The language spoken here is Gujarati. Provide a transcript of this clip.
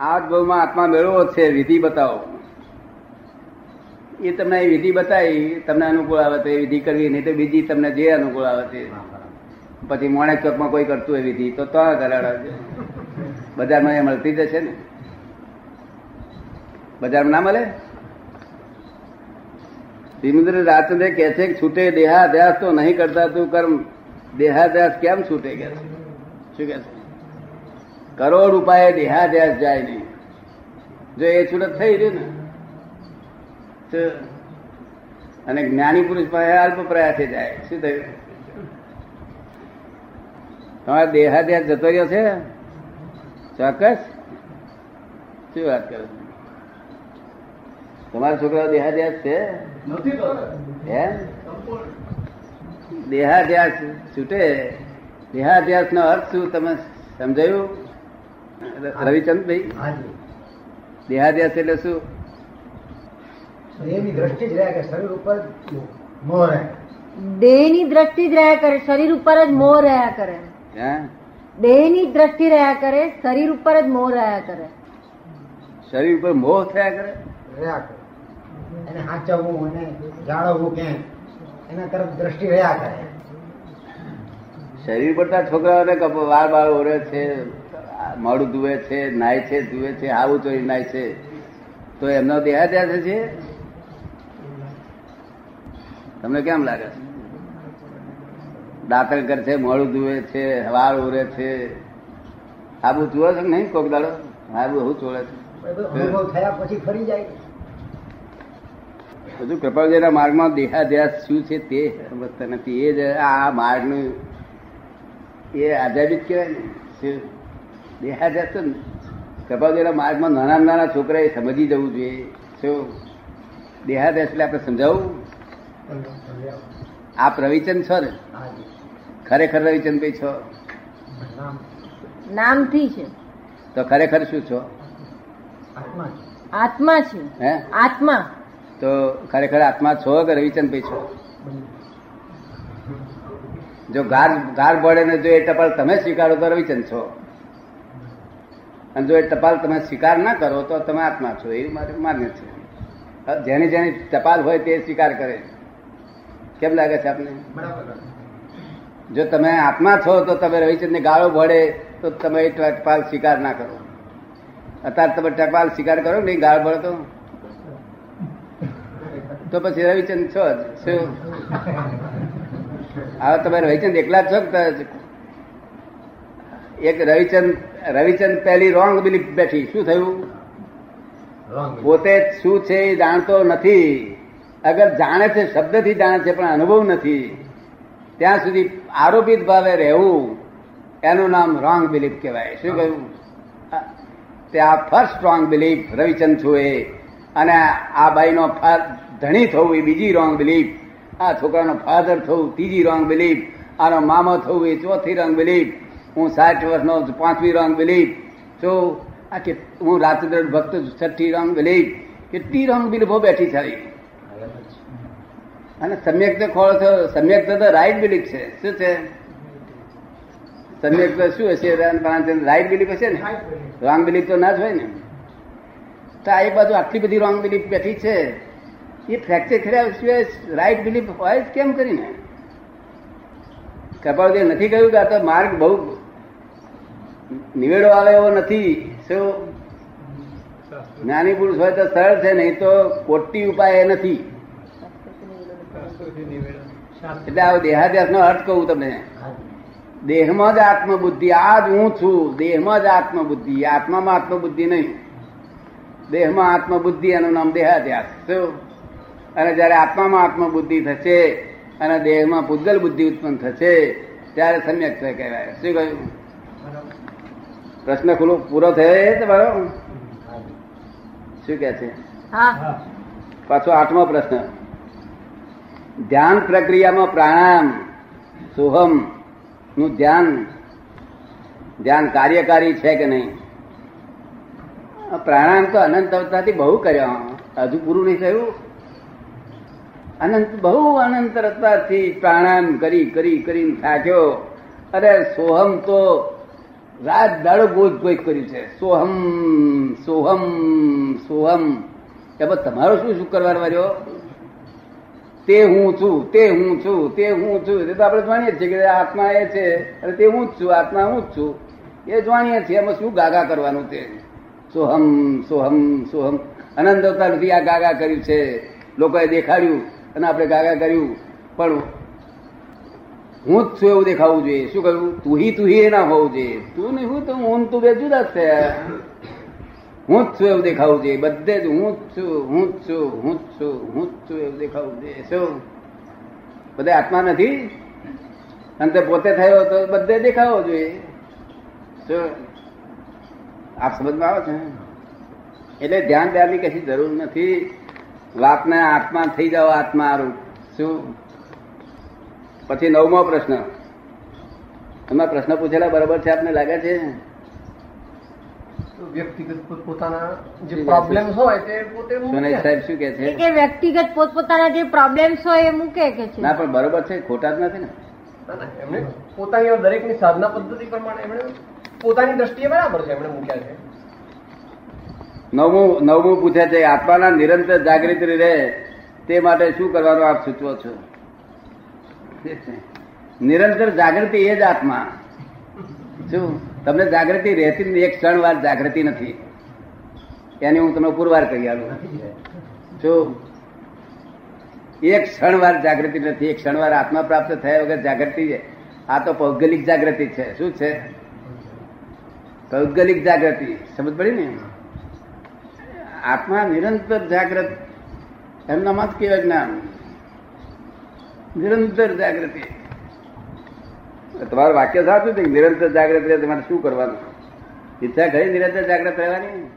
આ જ ભાવમાં આત્મા મેળવો છે વિધિ બતાવો. એ તમને એ વિધિ બતાવી તમને અનુકૂળ આવે તો એ વિધિ કરવી નહીં તો બીજી તમને જે અનુકૂળ આવે તે. પછી મોણે ચોકમાં કોઈ કરતું હોય વિધિ તો ત્યાં કરાવડાવજો બજારમાં એ મળતી જશે ને. બજારમાં ના મળે? ધીમુદ્ર રાજચંદ્ર કે છે કે છૂટે દેહાધ્યાસ તો નહીં કરતા તું કર્મ. દેહાધ્યાસ કેમ છૂટે કે શું કે છે? કરોડ ઉપાય દેહાદ્યાસ જાય નહીં જો એ છૂટત થઈ રહ્યું ને અને જ્ઞાની પુરુષ પાસે અલ્પ પ્રયાસે જાય. શું થયું? તમારા દેહાદ્યાસ જતો રહ્યો છે? ચોક્કસ? શું વાત કરો? તમારા છોકરાઓ દેહાદ્યાસ છે? એમ? દેહાધ્યાસ છૂટે. દેહાદ્યાસ નો અર્થ શું? તમે સમજાયું? રવિચંદભાઈ હાજી. દેહાદ્યાસ એટલે શું? દેહની દ્રષ્ટિ જ રહ્યા કે શરીર ઉપર મોહ રહે. દેહની દ્રષ્ટિ જ રહ્યા કરે શરીર ઉપર જ મોહ રહ્યા કરે. હે? દેહની દ્રષ્ટિ રહ્યા કરે શરીર ઉપર જ મોહ રહ્યા કરે. શરીર ઉપર મોહ થયા કરે? રહ્યા કરે. એને હાચવવું અને જાળવવું કે એના તરફ દ્રષ્ટિ રહ્યા કરે. શરીર પર તો છોકરાઓને કપ- વાળ બાળ ઓરે છે. મોડું ધુએ છે નાય છે ધુએ છે આવું ચોરી નાય છે. તો એમનો દેહાદ્યાસ છે? તમને કેમ લાગે? છે દાતણ કરે છે મોડું ધુએ છે વાળ ઉરે છે. આબુ જુઓ છે નહીં કોક દાડો? આબુ હું ચોળે છે. પછી ફરી જાય. બધું કૃપાળજીના માર્ગમાં દેહાધ્યાસ શું છે તે સમજતા નથી. એ જ આ માર્ગનું એ આઝાદી કહેવાય ને શું? દેહાધ્યાસ ને કૃપાળજીના માર્ગમાં નાના નાના છોકરાએ સમજી જવું જોઈએ. શું દેહાદ એટલે આપણે સમજાવું? આ રવિચંદ છો ને? ખરેખર રવિચંદ ભાઈ છો? નામ નામથી છે. તો ખરેખર શું છો? આત્મા છે. આત્મા છે હે? આત્મા. તો ખરેખર આત્મા છો કે રવિચંદ ભાઈ છો? જો ગાર ગાર પડે ને જો એ ટપાલ તમે સ્વીકારો તો રવિચંદ છો. અને જો એ ટપાલ તમે સ્વીકાર ના કરો તો તમે આત્મા છો. એવું મારે માન્ય છે. જેની જેની ટપાલ હોય તે સ્વીકાર કરે કેમ લાગે છે આપને? જો તમે આત્મા છો તો તમે રવિચંદને ગાળો ભળે તો તમે એ ટપાલ સ્વીકાર ના કરો. અત્યારે તમે ટપાલ સ્વીકાર કરો નહીં ગાળ ભળો તો તો પછી રવિચંદ છો જ. શું? હવે તમે રવિચંદ એકલા જ છો એક રવિચંદ રવિચંદ પહેલી રોંગ બિલીફ બેઠી. શું થયું? રોંગ પોતે શું છે એ જાણતો નથી. અગર જાણે છે શબ્દથી જાણે છે પણ અનુભવ નથી. ત્યાં સુધી આરોપિત ભાવે રહેવું એનું નામ રોંગ બિલીફ કહેવાય. શું કહ્યું? તે આ ફર્સ્ટ રોંગ બિલીફ રવિચંદ છું એ. અને આ બાઈનો ધણી થવું એ બીજી રોંગ બિલીફ આ છોકરાનો ફાધર થવું ત્રીજી રોંગ બિલીફ આનો મામો થવું એ ચોથી રોંગ બિલીફ હું સાઠ વર્ષનો પાંચમી રોંગ બિલીફ. તો આ કે હું રાત્રે ભક્ત છઠ્ઠી રોંગ બિલીફ. કેટલી રોંગ બિલીફો બેઠી છે અને સમ્યક તો ખોળો છો સમ્યક તો રાઈટ બિલીફ છે. શું છે? સમ્યક તો શું હશે? રાઈટ બિલીફ હશે ને? રોંગ બિલીફ તો ના જ હોય ને. તો આ એક બાજુ આટલી બધી રોંગ બિલીફ બેઠી છે. એ ફ્રેક્ચર કર્યા સિવાય રાઈટ બિલીફ હોય જ કેમ કરીને? કપાળદેવ નથી કહ્યું કે આ તો માર્ગ બહુ નિવેડો આવે એવો નથી. શું? જ્ઞાની પુરુષ હોય તો સરળ છે નહીં તો કોટી ઉપાય નથી. એટલે આ દેહાદ્યાસ નો અર્થ કહું તમને. દેહમાં જ આત્મબુદ્ધિ આ જ હું છું. દેહમાં જ આત્મબુદ્ધિ આત્મામાં આત્મબુદ્ધિ નહીં. દેહમાં આત્મબુદ્ધિ એનું નામ દેહાદ્યાસ શું? અને જયારે આત્મામાં આત્મબુદ્ધિ થશે અને દેહમાં પૂતગલ બુદ્ધિ ઉત્પન્ન થશે ત્યારે સમ્યક છે કહેવાય. શું કહ્યું? પ્રશ્ન ખુલ્લો પૂરો થયો એ તમારો શું કે છે? પાછો આઠમો પ્રશ્ન. ધ્યાન પ્રક્રિયામાં પ્રાણાયામ સોહમનું ધ્યાન ધ્યાન કાર્યકારી છે કે નહીં? પ્રાણાયામ તો અનંત અવતારથી બહુ કર્યા. હજુ પૂરું નહીં થયું. અનંત બહુ અનંત અવતારથી પ્રાણાયામ કરી કરી કરીને થાક્યો. અરે સોહમ તો રાત દાડો ગોજ ગોજ કર્યું છે. સોહમ સોહમ સોહમ. એમાં તમારો શું શું કરવાનો વર્યો? તે હું છું, તે હું છું, તે હું છું. એ તો આપણે જાણીએ છીએ કે આત્મા એ છે, અને તે હું જ છું, આત્મા હું જ છું. એ જાણીએ છીએ એમાં શું ગાગા કરવાનું તે. સોહમ સોહમ સોહમ. અનંત અવતાર સુધી આ ગાગા કર્યું છે. લોકોએ દેખાડ્યું અને આપણે ગાગા કર્યું. પણ હું જ છું એવું દેખાવું જોઈએ. શું કહ્યું? તુહી તુહી એ ના હોવું જોઈએ. તું નહીં હું તો હું તું બે જુદા જ છે હું જ છું એવું દેખાવું જોઈએ. બધે જ હું જ છું, હું જ છું, હું જ છું, હું જ છું એવું દેખાવું જોઈએ. શું? બધે આત્મા નથી? અને પોતે થયો તો બધે દેખાવો જોઈએ. શું? આપ સમજમાં આવે છે? એટલે ધ્યાન દેવાની કશી જરૂર નથી. વાતને આત્મા થઈ જાઓ આત્મા રૂપ શું? પછી નવમો પ્રશ્ન. તમે પ્રશ્ન પૂછેલા બરાબર છે આપને લાગે છે? વ્યક્તિગત પોતપોતાના જે પ્રોબ્લેમ્સ હોય તે પોતે. સાહેબ શું કે છે? કે વ્યક્તિગત પોતપોતાના જે પ્રોબ્લેમ્સ હોય એ મૂકે કે છે? ના પણ બરોબર છે ખોટા જ નથી ને. એમને પોતાની દરેકની સાધના પદ્ધતિ પ્રમાણે એમણે પોતાની દ્રષ્ટિએ બરાબર છે એમણે મૂક્યા છે. નવમું નવમું પૂછે છે આત્માના નિરંતર જાગૃતિ રહે તે માટે શું કરવાનું આપ સૂચવો છો? નિરંતર જાગૃતિ એ જ આત્મા. શું? તમને જાગૃતિ રહેતી એક ક્ષણ વાર જાગૃતિ નથી. એની હું તમને પુરવાર કરી આલું. શું? એક ક્ષણ વાર જાગૃતિ નથી, એક ક્ષણ વાર આત્મા પ્રાપ્ત થયા વગર જાગૃતિ છે. આ તો ભૌગોલિક જાગૃતિ છે. શું છે? ભૌગોલિક જાગૃતિ. સમજ પડી ને? આત્મા નિરંતર જાગૃત. એમનામાં જ કેવા જ્ઞાન? નિરંતર જાગૃતિ. તમારું વાક્ય સાચું છે નિરંતર જાગૃત રહે તમારે શું કરવાનું? ઈચ્છા ખરી નિરંતર જાગૃત રહેવાની.